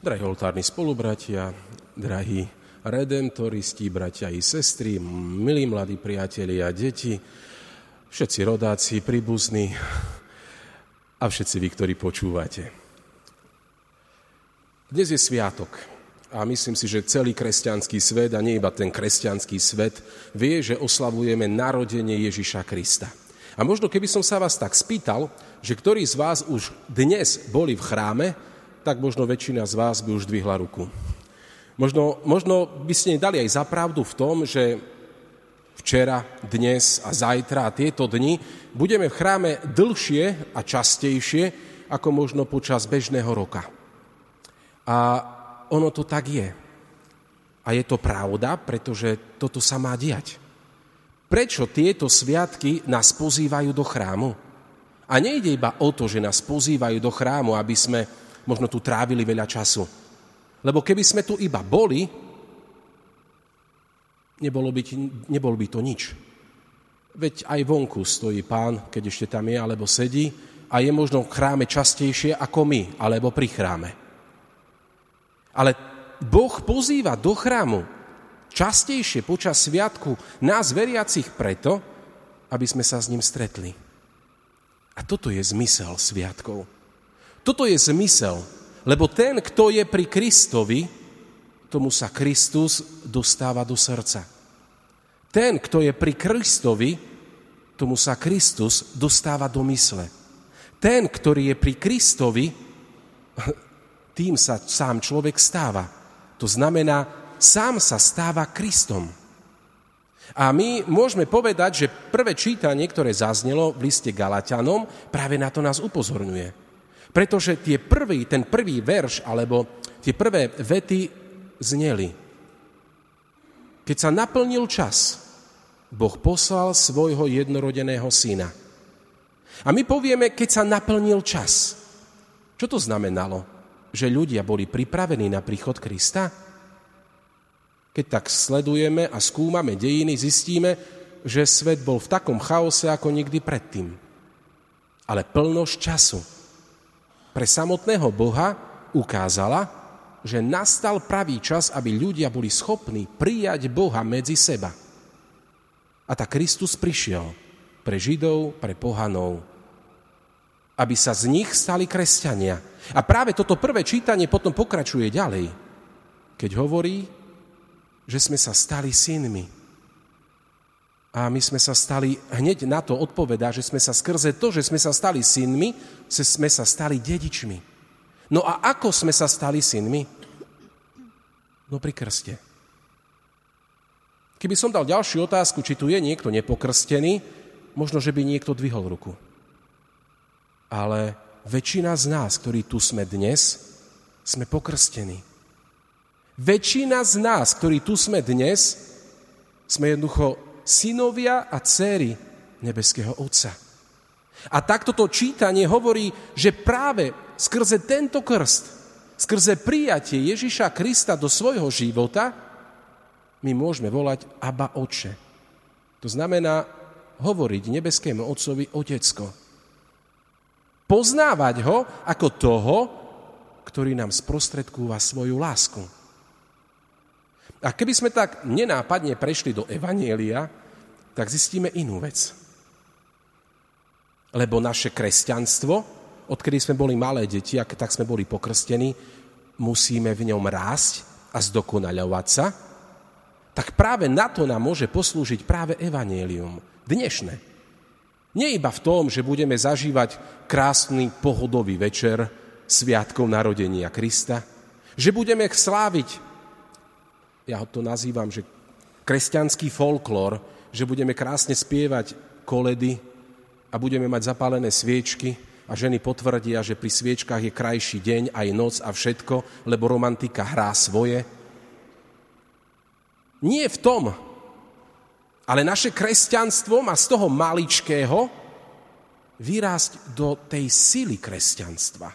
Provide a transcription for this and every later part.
Drahí oltárni spolubratia, drahí redemptoristi, bratia i sestry, milí mladí priatelia a deti, všetci rodáci, príbuzní a všetci vy, ktorí počúvate. Dnes je sviatok a myslím si, že celý kresťanský svet a nie iba ten kresťanský svet vie, že oslavujeme narodenie Ježiša Krista. A možno keby som sa vás tak spýtal, že ktorí z vás už dnes boli v chráme, tak možno väčšina z vás by už dvihla ruku. Možno, možno by ste dali aj zapravdu v tom, že včera, dnes a zajtra a tieto dni budeme v chráme dlhšie a častejšie ako možno počas bežného roka. A ono to tak je. A je to pravda, pretože toto sa má diať. Prečo tieto sviatky nás pozývajú do chrámu? A nejde iba o to, že nás pozývajú do chrámu, aby sme možno tu trávili veľa času. Lebo keby sme tu iba boli, nebolo by, nebolo by to nič. Veď aj vonku stojí pán, keď ešte tam je, alebo sedí, a je možno v chráme častejšie ako my, alebo pri chráme. Ale Boh pozýva do chrámu častejšie počas sviatku nás veriacich preto, aby sme sa s ním stretli. A toto je zmysel sviatkov. Toto je zmysel, lebo ten, kto je pri Kristovi, tomu sa Kristus dostáva do srdca. Ten, kto je pri Kristovi, tomu sa Kristus dostáva do mysle. Ten, ktorý je pri Kristovi, tým sa sám človek stáva. To znamená, sám sa stáva Kristom. A my môžeme povedať, že prvé čítanie, ktoré zaznelo v liste Galatianom, práve na to nás upozorňuje. Pretože tie prvý, ten prvý verš, alebo tie prvé vety zneli. Keď sa naplnil čas, Boh poslal svojho jednorodeného syna. A my povieme, keď sa naplnil čas. Čo to znamenalo? Že ľudia boli pripravení na príchod Krista? Keď tak sledujeme a skúmame dejiny, zistíme, že svet bol v takom chaose ako nikdy predtým. Ale plnosť času pre samotného Boha ukázala, že nastal pravý čas, aby ľudia boli schopní prijať Boha medzi seba. A tak Kristus prišiel pre Židov, pre pohanov, aby sa z nich stali kresťania. A práve toto prvé čítanie potom pokračuje ďalej, keď hovorí, že sme sa stali synmi. A my sme sa stali, hneď na to odpovedá, že sme sa skrze to, že sme sa stali synmi, sme sa stali dedičmi. No a ako sme sa stali synmi? No pri krste. Keby som dal ďalšiu otázku, či tu je niekto nepokrstený, možno, že by niekto dvihol ruku. Ale väčšina z nás, ktorí tu sme dnes, sme pokrstení. Väčšina z nás, ktorí tu sme dnes, sme jednoducho synovia a céry nebeského Otca. A takto to čítanie hovorí, že práve skrze tento krst, skrze prijatie Ježiša Krista do svojho života, my môžeme volať Abba Oče. To znamená hovoriť nebeskému Otcovi Otecko. Poznávať ho ako toho, ktorý nám sprostredkúva svoju lásku. A keby sme tak nenápadne prešli do Evanielia, tak zistíme inú vec. Lebo naše kresťanstvo, odkedy sme boli malé deti, a tak sme boli pokrstení, musíme v ňom rásť a zdokonaľovať sa, tak práve na to nám môže poslúžiť práve Evangelium, dnešné. Nie iba v tom, že budeme zažívať krásny pohodový večer sviatkov narodenia Krista, že budeme sláviť ja to nazývam, že kresťanský folklór, že budeme krásne spievať koledy a budeme mať zapálené sviečky a ženy potvrdia, že pri sviečkách je krajší deň, aj noc a všetko, lebo romantika hrá svoje. Nie v tom, ale naše kresťanstvo má z toho maličkého vyrásť do tej sily kresťanstva.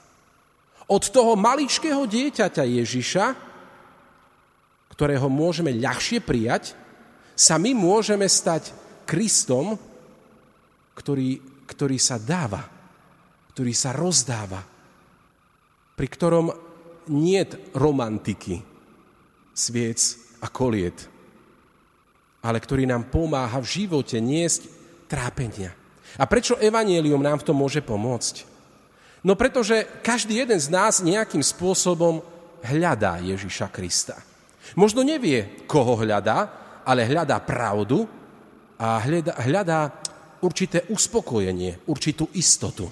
Od toho maličkého dieťaťa Ježiša ktorého môžeme ľahšie prijať, sa my môžeme stať Kristom, ktorý, ktorý sa dáva, ktorý sa rozdáva, pri ktorom niet romantiky, sviec a koliet, ale ktorý nám pomáha v živote niesť trápenia. A prečo evanielium nám v tom môže pomôcť? No pretože každý jeden z nás nejakým spôsobom hľadá Ježiša Krista. Možno nevie, koho hľadá, ale hľadá pravdu a hľadá, hľadá určité uspokojenie, určitú istotu.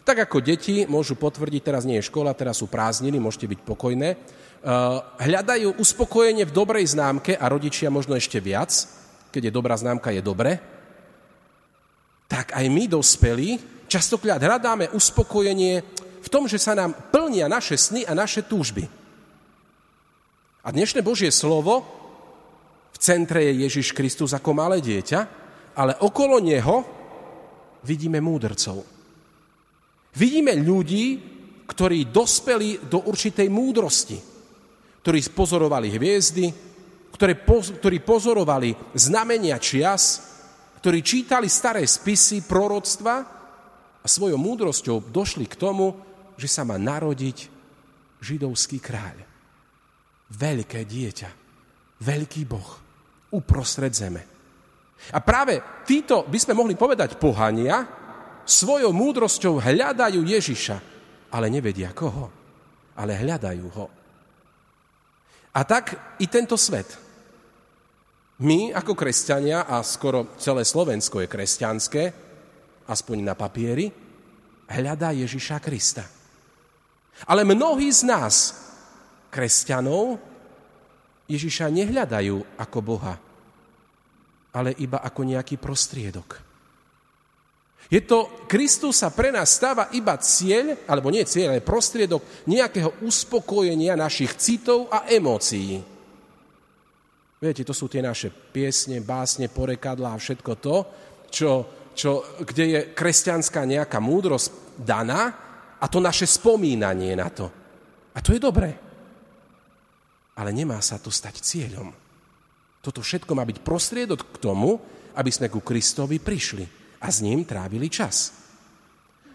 Tak ako deti môžu potvrdiť, teraz nie je škola, teraz sú prázdniny, môžete byť pokojné, eh, hľadajú uspokojenie v dobrej známke a rodičia možno ešte viac, keď je dobrá známka, je dobre, tak aj my dospelí častokrát hľadáme uspokojenie v tom, že sa nám plnia naše sny a naše túžby. A dnešné Božie slovo centre je Ježiš Kristus ako malé dieťa, ale okolo neho vidíme múdrcov. Vidíme ľudí, ktorí dospeli do určitej múdrosti, ktorí pozorovali hviezdy, ktorí pozorovali znamenia čias, ktorí čítali staré spisy, proroctva a svojou múdrosťou došli k tomu, že sa má narodiť židovský kráľ. Veľké dieťa, veľký Boh uprostred zeme. A práve títo, by sme mohli povedať, pohania, svojou múdrosťou hľadajú Ježiša, ale nevedia koho, ale hľadajú ho. A tak i tento svet my ako kresťania, a skoro celé Slovensko je kresťanské, aspoň na papieri, hľadá Ježiša Krista. Ale mnohí z nás, kresťanov, Ježiša nehľadajú ako Boha, ale iba ako nejaký prostriedok. Je to, Kristus sa pre nás stáva iba cieľ, alebo nie cieľ, ale prostriedok nejakého uspokojenia našich citov a emócií. Viete, to sú tie naše piesne, básne, porekadlá a všetko to, čo, čo, kde je kresťanská nejaká múdrosť daná a to naše spomínanie na to. A to je dobré. Ale nemá sa to stať cieľom. Toto všetko má byť prostriedok k tomu, aby sme ku Kristovi prišli a s ním trávili čas.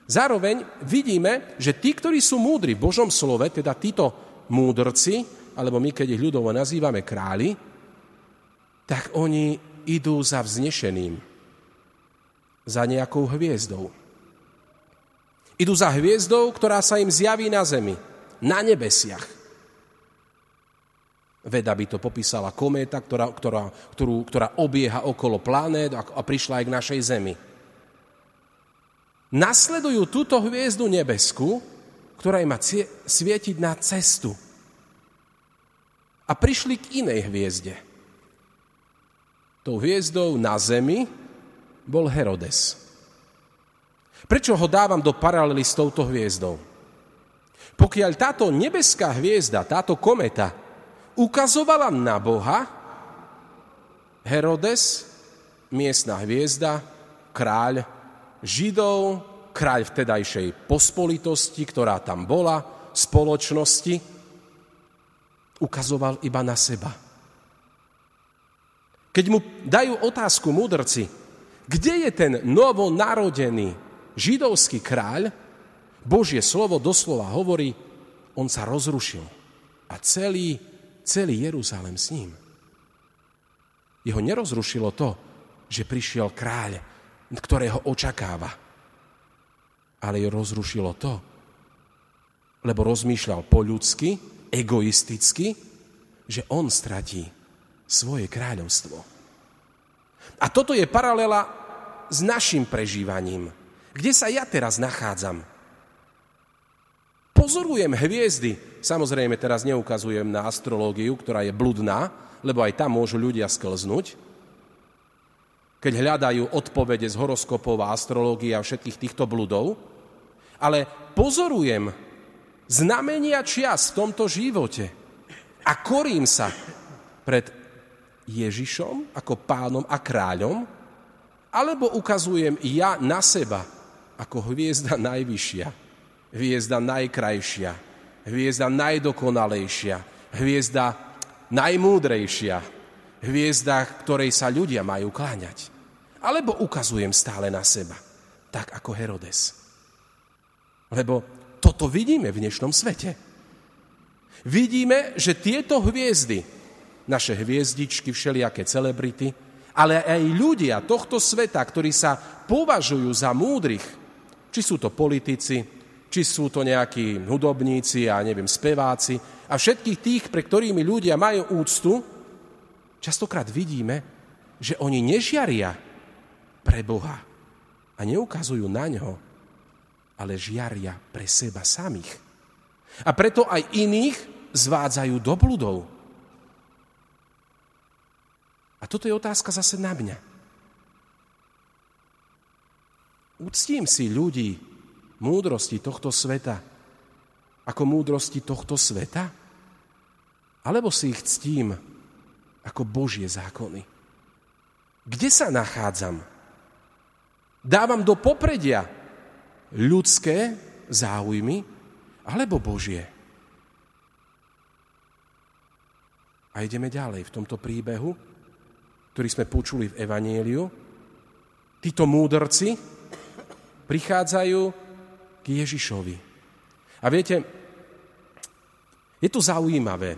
Zároveň vidíme, že tí, ktorí sú múdri v Božom slove, teda títo múdrci, alebo my, keď ich ľudovo nazývame králi, tak oni idú za vznešeným, za nejakou hviezdou. Idú za hviezdou, ktorá sa im zjaví na zemi, na nebesiach. Veda by to popísala kométa, ktorá, ktorá, ktorú, ktorá obieha okolo planét a, a prišla aj k našej Zemi. Nasledujú túto hviezdu nebesku, ktorá im má svietiť na cestu. A prišli k inej hviezde. Tou hviezdou na zemi bol Herodes. Prečo ho dávam do paralely s touto hviezdou? Pokiaľ táto nebeská hviezda, táto kometa ukazovala na Boha, Herodes, miestna hviezda, kráľ Židov, kráľ vtedajšej pospolitosti, ktorá tam bola, spoločnosti, ukazoval iba na seba. Keď mu dajú otázku múdrci, kde je ten novonarodený židovský kráľ, Božie slovo doslova hovorí, on sa rozrušil a celý, celý Jeruzalem s ním. Jeho nerozrušilo to, že prišiel kráľ, ktorého očakáva. Ale je rozrušilo to, lebo rozmýšľal po ľudsky, egoisticky, že on stratí svoje kráľovstvo. A toto je paralela s našim prežívaním. Kde sa ja teraz nachádzam? Pozorujem hviezdy. Samozrejme, teraz neukazujem na astrológiu, ktorá je bludná, lebo aj tam môžu ľudia sklznúť. Keď hľadajú odpovede z horoskopov a astrológie a všetkých týchto bludov. Ale pozorujem znamenia čias v tomto živote a korím sa pred Ježišom ako pánom a kráľom, alebo ukazujem ja na seba ako hviezda najvyššia, hviezda najkrajšia, hviezda najdokonalejšia, hviezda najmúdrejšia, hviezda, ktorej sa ľudia majú kláňať. Alebo ukazujem stále na seba, tak ako Herodes. Lebo toto vidíme v dnešnom svete. Vidíme, že tieto hviezdy, naše hviezdičky, všelijaké celebrity, ale aj ľudia tohto sveta, ktorí sa považujú za múdrych, či sú to politici, či sú to nejakí hudobníci a neviem, speváci a všetkých tých, pre ktorými ľudia majú úctu, častokrát vidíme, že oni nežiaria pre Boha a neukazujú na ňo, ale žiaria pre seba samých. A preto aj iných zvádzajú do bludov. A toto je otázka zase na mňa. Uctím si ľudí, múdrosti tohto sveta ako múdrosti tohto sveta? Alebo si ich ctím ako Božie zákony? Kde sa nachádzam? Dávam do popredia ľudské záujmy alebo Božie? A ideme ďalej v tomto príbehu, ktorý sme počuli v Evanieliu. Títo múdrci prichádzajú k Ježišovi. A viete, je to zaujímavé,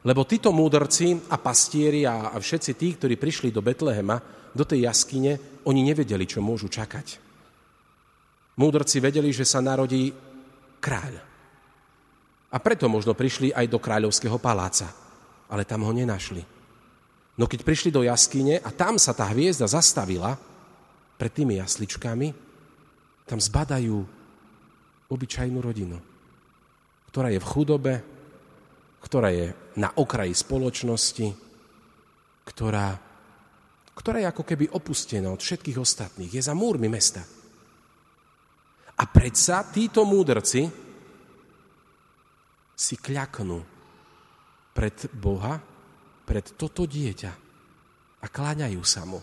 lebo títo múdrci a pastieri a, a všetci tí, ktorí prišli do Betlehema, do tej jaskyne, oni nevedeli, čo môžu čakať. Múdrci vedeli, že sa narodí kráľ. A preto možno prišli aj do kráľovského paláca, ale tam ho nenašli. No keď prišli do jaskyne a tam sa tá hviezda zastavila pred tými jasličkami, tam zbadajú obyčajnú rodinu, ktorá je v chudobe, ktorá je na okraji spoločnosti, ktorá, ktorá je ako keby opustená od všetkých ostatných, je za múrmi mesta. A predsa títo múdrci si kľaknú pred Boha, pred toto dieťa a kláňajú sa mu.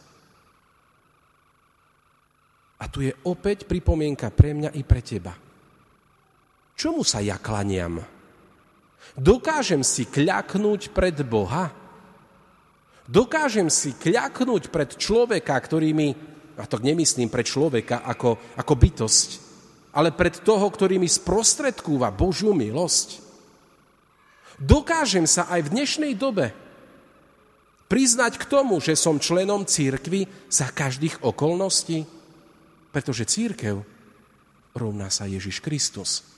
A tu je opäť pripomienka pre mňa i pre teba. Čomu sa ja klaniam? Dokážem si kľaknúť pred Boha? Dokážem si kľaknúť pred človeka, ktorý mi, a to nemyslím pred človeka ako, ako bytosť, ale pred toho, ktorý mi sprostredkúva Božiu milosť? Dokážem sa aj v dnešnej dobe priznať k tomu, že som členom církvy za každých okolností? Pretože církev rovná sa Ježiš Kristus.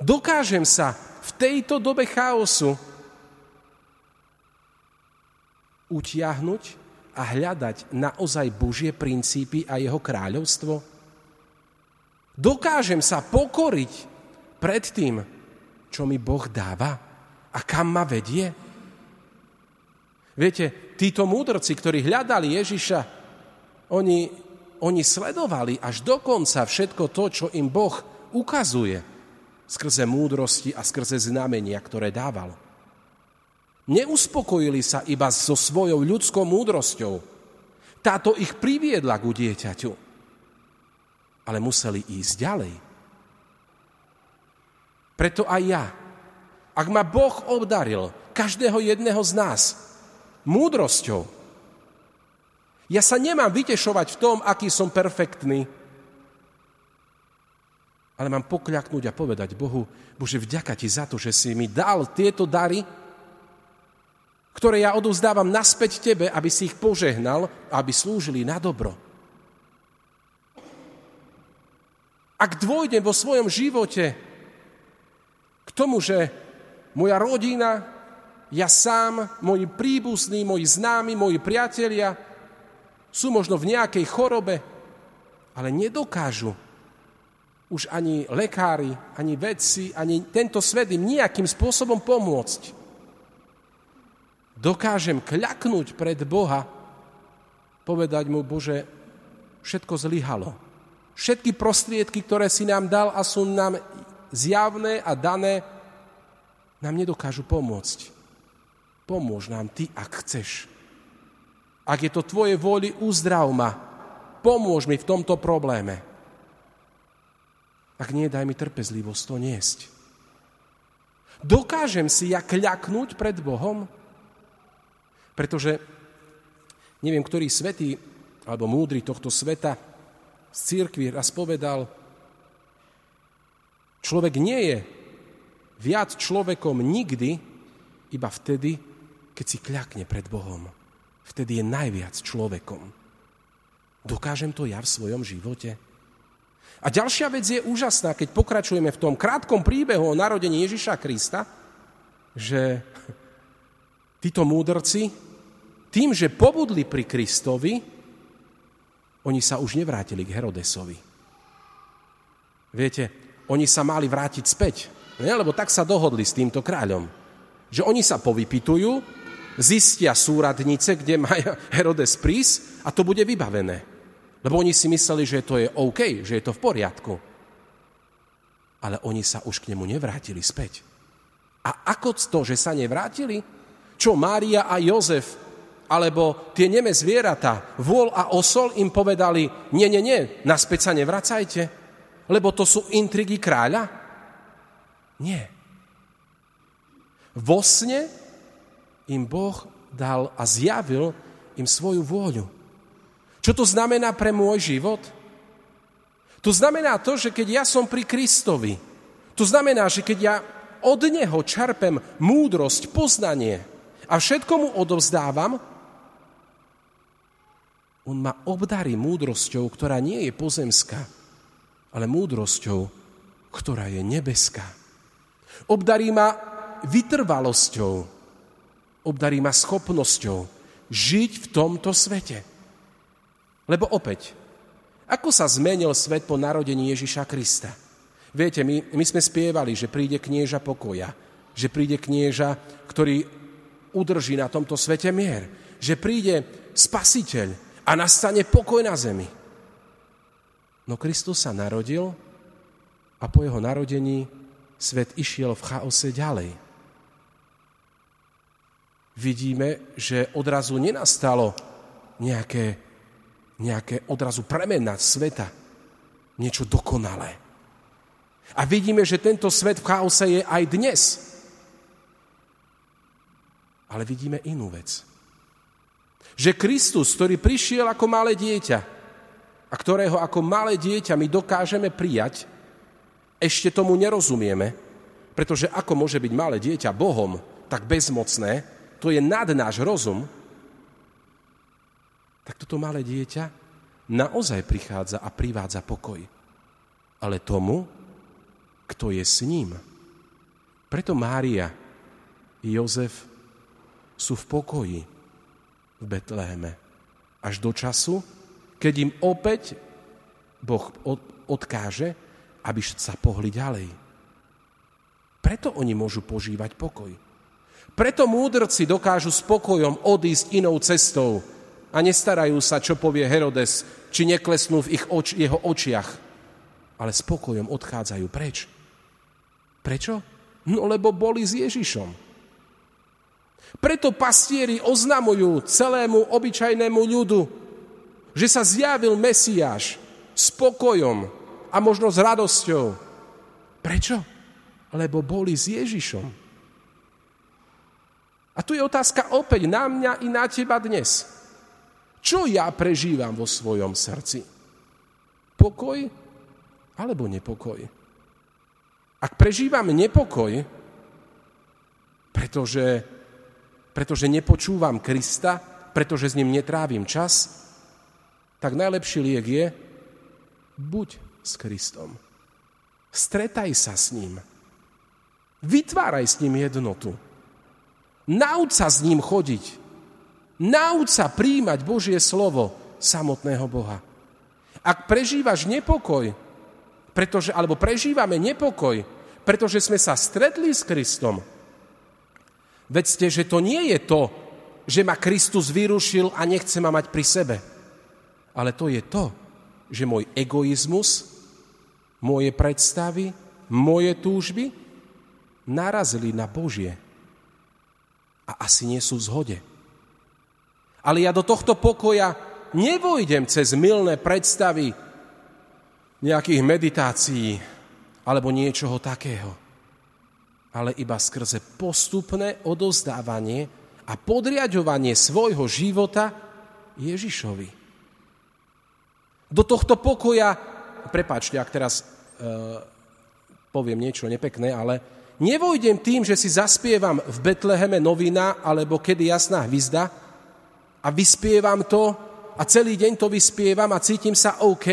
Dokážem sa v tejto dobe chaosu utiahnuť a hľadať naozaj Božie princípy a jeho kráľovstvo? Dokážem sa pokoriť pred tým, čo mi Boh dáva a kam ma vedie? Viete, títo múdrci, ktorí hľadali Ježiša, oni, oni sledovali až do konca všetko to, čo im Boh ukazuje skrze múdrosti a skrze znamenia, ktoré dával. Neuspokojili sa iba so svojou ľudskou múdrosťou. Táto ich priviedla ku dieťaťu. Ale museli ísť ďalej. Preto aj ja, ak ma Boh obdaril, každého jedného z nás, múdrosťou, ja sa nemám vytešovať v tom, aký som perfektný, ale mám pokľaknúť a povedať Bohu, Bože, vďaka Ti za to, že si mi dal tieto dary, ktoré ja odovzdávam naspäť Tebe, aby si ich požehnal aby slúžili na dobro. Ak dôjdem vo svojom živote k tomu, že moja rodina, ja sám, moji príbuzní, moji známi, moji priatelia sú možno v nejakej chorobe, ale nedokážu už ani lekári, ani vedci, ani tento svet im nejakým spôsobom pomôcť. Dokážem kľaknúť pred Boha, povedať mu, Bože, všetko zlyhalo. Všetky prostriedky, ktoré si nám dal a sú nám zjavné a dané, nám nedokážu pomôcť. Pomôž nám Ty, ak chceš. Ak je to Tvoje vôli, uzdrav ma. Pomôž mi v tomto probléme. Ak nie, daj mi trpezlivosť to niesť. Dokážem si ja kľaknúť pred Bohom? Pretože neviem, ktorý svetý alebo múdry tohto sveta z církvy raz povedal, človek nie je viac človekom nikdy, iba vtedy, keď si kľakne pred Bohom. Vtedy je najviac človekom. Dokážem to ja v svojom živote? A ďalšia vec je úžasná, keď pokračujeme v tom krátkom príbehu o narodení Ježiša Krista, že títo múdrci tým, že pobudli pri Kristovi, oni sa už nevrátili k Herodesovi. Viete, oni sa mali vrátiť späť, ne? lebo tak sa dohodli s týmto kráľom. Že oni sa povypitujú, zistia súradnice, kde má Herodes prísť a to bude vybavené. Lebo oni si mysleli, že to je OK, že je to v poriadku. Ale oni sa už k nemu nevrátili späť. A ako to, že sa nevrátili? Čo Mária a Jozef, alebo tie neme zvieratá, vôľ a osol im povedali, nie, nie, nie, naspäť sa nevracajte, lebo to sú intrigy kráľa? Nie. Vo sne im Boh dal a zjavil im svoju vôľu. Čo to znamená pre môj život? To znamená to, že keď ja som pri Kristovi, to znamená, že keď ja od Neho čerpem múdrosť, poznanie a všetko mu odovzdávam, on ma obdarí múdrosťou, ktorá nie je pozemská, ale múdrosťou, ktorá je nebeská. Obdarí ma vytrvalosťou, obdarí ma schopnosťou žiť v tomto svete. Lebo opäť, ako sa zmenil svet po narodení Ježiša Krista? Viete, my, my sme spievali, že príde knieža pokoja, že príde knieža, ktorý udrží na tomto svete mier, že príde spasiteľ a nastane pokoj na zemi. No Kristus sa narodil a po jeho narodení svet išiel v chaose ďalej. Vidíme, že odrazu nenastalo nejaké nejaké odrazu premena sveta, niečo dokonalé. A vidíme, že tento svet v chaose je aj dnes. Ale vidíme inú vec. Že Kristus, ktorý prišiel ako malé dieťa a ktorého ako malé dieťa my dokážeme prijať, ešte tomu nerozumieme, pretože ako môže byť malé dieťa Bohom tak bezmocné, to je nad náš rozum, tak toto malé dieťa naozaj prichádza a privádza pokoj. Ale tomu, kto je s ním. Preto Mária i Jozef sú v pokoji v Betléme. Až do času, keď im opäť Boh odkáže, aby sa pohli ďalej. Preto oni môžu požívať pokoj. Preto múdrci dokážu spokojom odísť inou cestou, a nestarajú sa, čo povie Herodes, či neklesnú v ich oč- jeho očiach, ale spokojom odchádzajú preč. Prečo? No lebo boli s Ježišom. Preto pastieri oznamujú celému obyčajnému ľudu, že sa zjavil Mesiáš spokojom a možno s radosťou. Prečo? Lebo boli s Ježišom. A tu je otázka opäť na mňa i na teba dnes. Čo ja prežívam vo svojom srdci? Pokoj alebo nepokoj? Ak prežívam nepokoj, pretože, pretože nepočúvam Krista, pretože s ním netrávim čas, tak najlepší liek je buď s Kristom. Stretaj sa s ním. Vytváraj s ním jednotu. Nauč sa s ním chodiť. Nauč sa príjmať Božie slovo samotného Boha. Ak prežívaš nepokoj, pretože, alebo prežívame nepokoj, pretože sme sa stretli s Kristom, vedzte, že to nie je to, že ma Kristus vyrušil a nechce ma mať pri sebe. Ale to je to, že môj egoizmus, moje predstavy, moje túžby narazili na Božie. A asi nie sú v zhode. Ale ja do tohto pokoja nevojdem cez milné predstavy nejakých meditácií alebo niečoho takého, ale iba skrze postupné odozdávanie a podriadovanie svojho života Ježišovi. Do tohto pokoja, prepáčte, ak teraz e, poviem niečo nepekné, ale Nevojdem tým, že si zaspievam v Betleheme novina alebo kedy jasná hvizda a vyspievam to a celý deň to vyspievam a cítim sa OK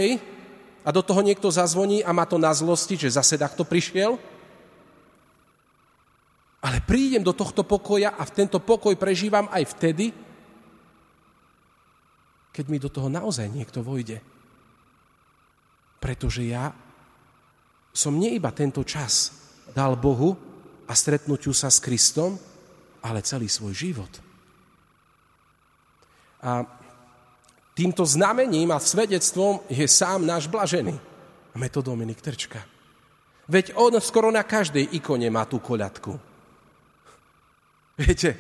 a do toho niekto zazvoní a má to na zlosti, že zase takto prišiel. Ale prídem do tohto pokoja a v tento pokoj prežívam aj vtedy, keď mi do toho naozaj niekto vojde. Pretože ja som nie iba tento čas dal Bohu a stretnutiu sa s Kristom, ale celý svoj život. A týmto znamením a svedectvom je sám náš blažený, meto Dominik Trčka. Veď on skoro na každej ikone má tú koľadku. Viete,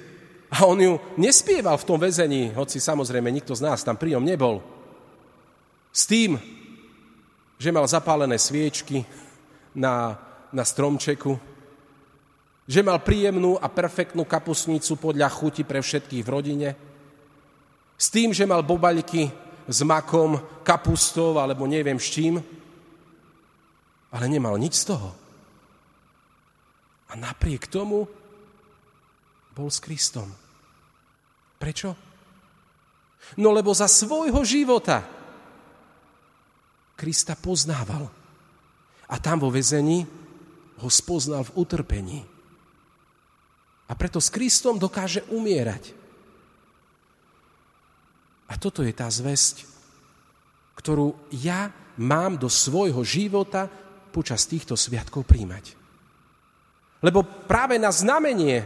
a on ju nespieval v tom väzení, hoci samozrejme nikto z nás tam pri nebol. S tým, že mal zapálené sviečky na, na stromčeku, že mal príjemnú a perfektnú kapusnicu podľa chuti pre všetkých v rodine, s tým, že mal bobaľky s makom, kapustou alebo neviem s čím, ale nemal nič z toho. A napriek tomu bol s Kristom. Prečo? No lebo za svojho života Krista poznával. A tam vo vezení ho spoznal v utrpení. A preto s Kristom dokáže umierať. A toto je tá zväzť, ktorú ja mám do svojho života počas týchto sviatkov príjmať. Lebo práve na znamenie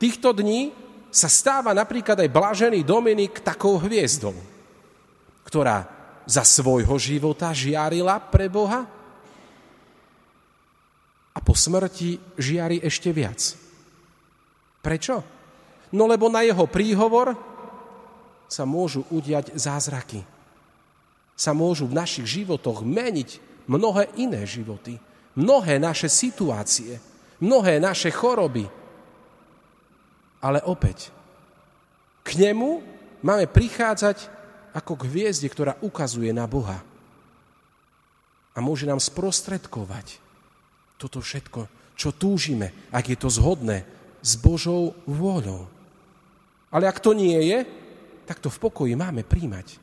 týchto dní sa stáva napríklad aj blažený Dominik takou hviezdou, ktorá za svojho života žiarila pre Boha a po smrti žiari ešte viac. Prečo? No lebo na jeho príhovor sa môžu udiať zázraky. Sa môžu v našich životoch meniť mnohé iné životy, mnohé naše situácie, mnohé naše choroby. Ale opäť, k nemu máme prichádzať ako k hviezde, ktorá ukazuje na Boha. A môže nám sprostredkovať toto všetko, čo túžime, ak je to zhodné s Božou vôľou. Ale ak to nie je, tak to v pokoji máme príjmať.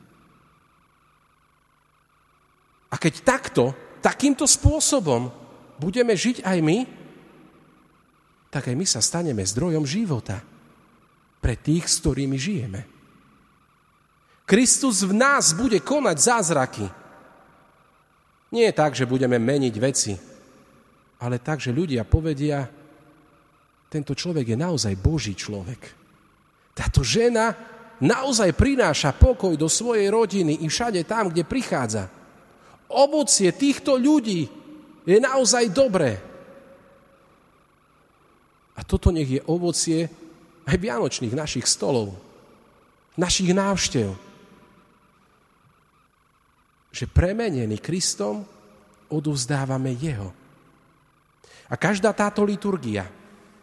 A keď takto, takýmto spôsobom budeme žiť aj my, tak aj my sa staneme zdrojom života pre tých, s ktorými žijeme. Kristus v nás bude konať zázraky. Nie je tak, že budeme meniť veci, ale tak, že ľudia povedia, tento človek je naozaj Boží človek. Táto žena naozaj prináša pokoj do svojej rodiny i všade tam, kde prichádza. Ovocie týchto ľudí je naozaj dobré. A toto nech je ovocie aj vianočných našich stolov, našich návštev. Že premenený Kristom odovzdávame Jeho. A každá táto liturgia,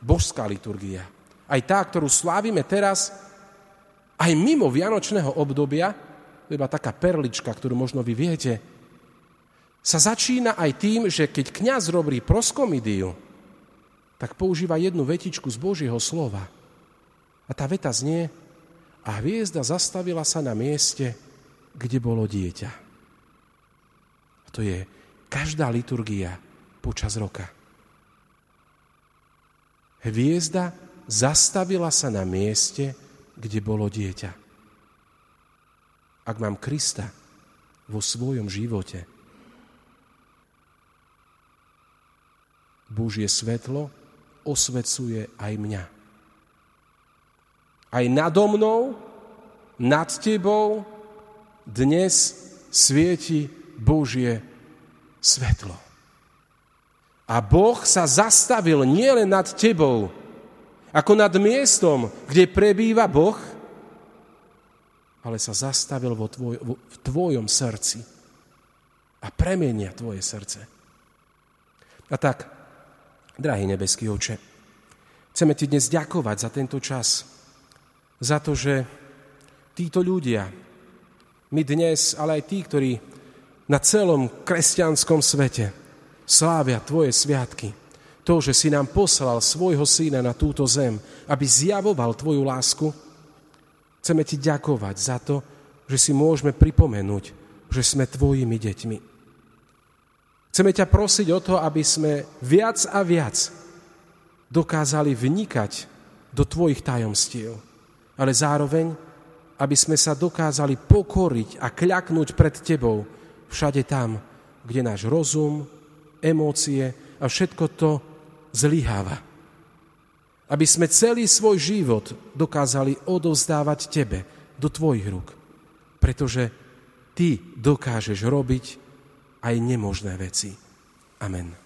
božská liturgia, aj tá, ktorú slávime teraz, aj mimo vianočného obdobia, to iba taká perlička, ktorú možno vy viete, sa začína aj tým, že keď kňaz robí proskomidiu, tak používa jednu vetičku z Božieho slova. A tá veta znie, a hviezda zastavila sa na mieste, kde bolo dieťa. A to je každá liturgia počas roka. Hviezda zastavila sa na mieste, kde bolo dieťa. Ak mám Krista vo svojom živote, Božie svetlo osvecuje aj mňa. Aj nado mnou, nad tebou dnes svieti Božie svetlo. A Boh sa zastavil nielen nad tebou, ako nad miestom, kde prebýva Boh, ale sa zastavil vo tvoj, vo, v tvojom srdci a premenia tvoje srdce. A tak, drahý nebeský oče, chceme ti dnes ďakovať za tento čas, za to, že títo ľudia, my dnes, ale aj tí, ktorí na celom kresťanskom svete slávia tvoje sviatky, to, že si nám poslal svojho syna na túto zem, aby zjavoval Tvoju lásku, chceme Ti ďakovať za to, že si môžeme pripomenúť, že sme Tvojimi deťmi. Chceme ťa prosiť o to, aby sme viac a viac dokázali vnikať do Tvojich tajomstiev, ale zároveň, aby sme sa dokázali pokoriť a kľaknúť pred Tebou všade tam, kde náš rozum, emócie a všetko to zlyháva. Aby sme celý svoj život dokázali odovzdávať Tebe do Tvojich rúk. Pretože Ty dokážeš robiť aj nemožné veci. Amen.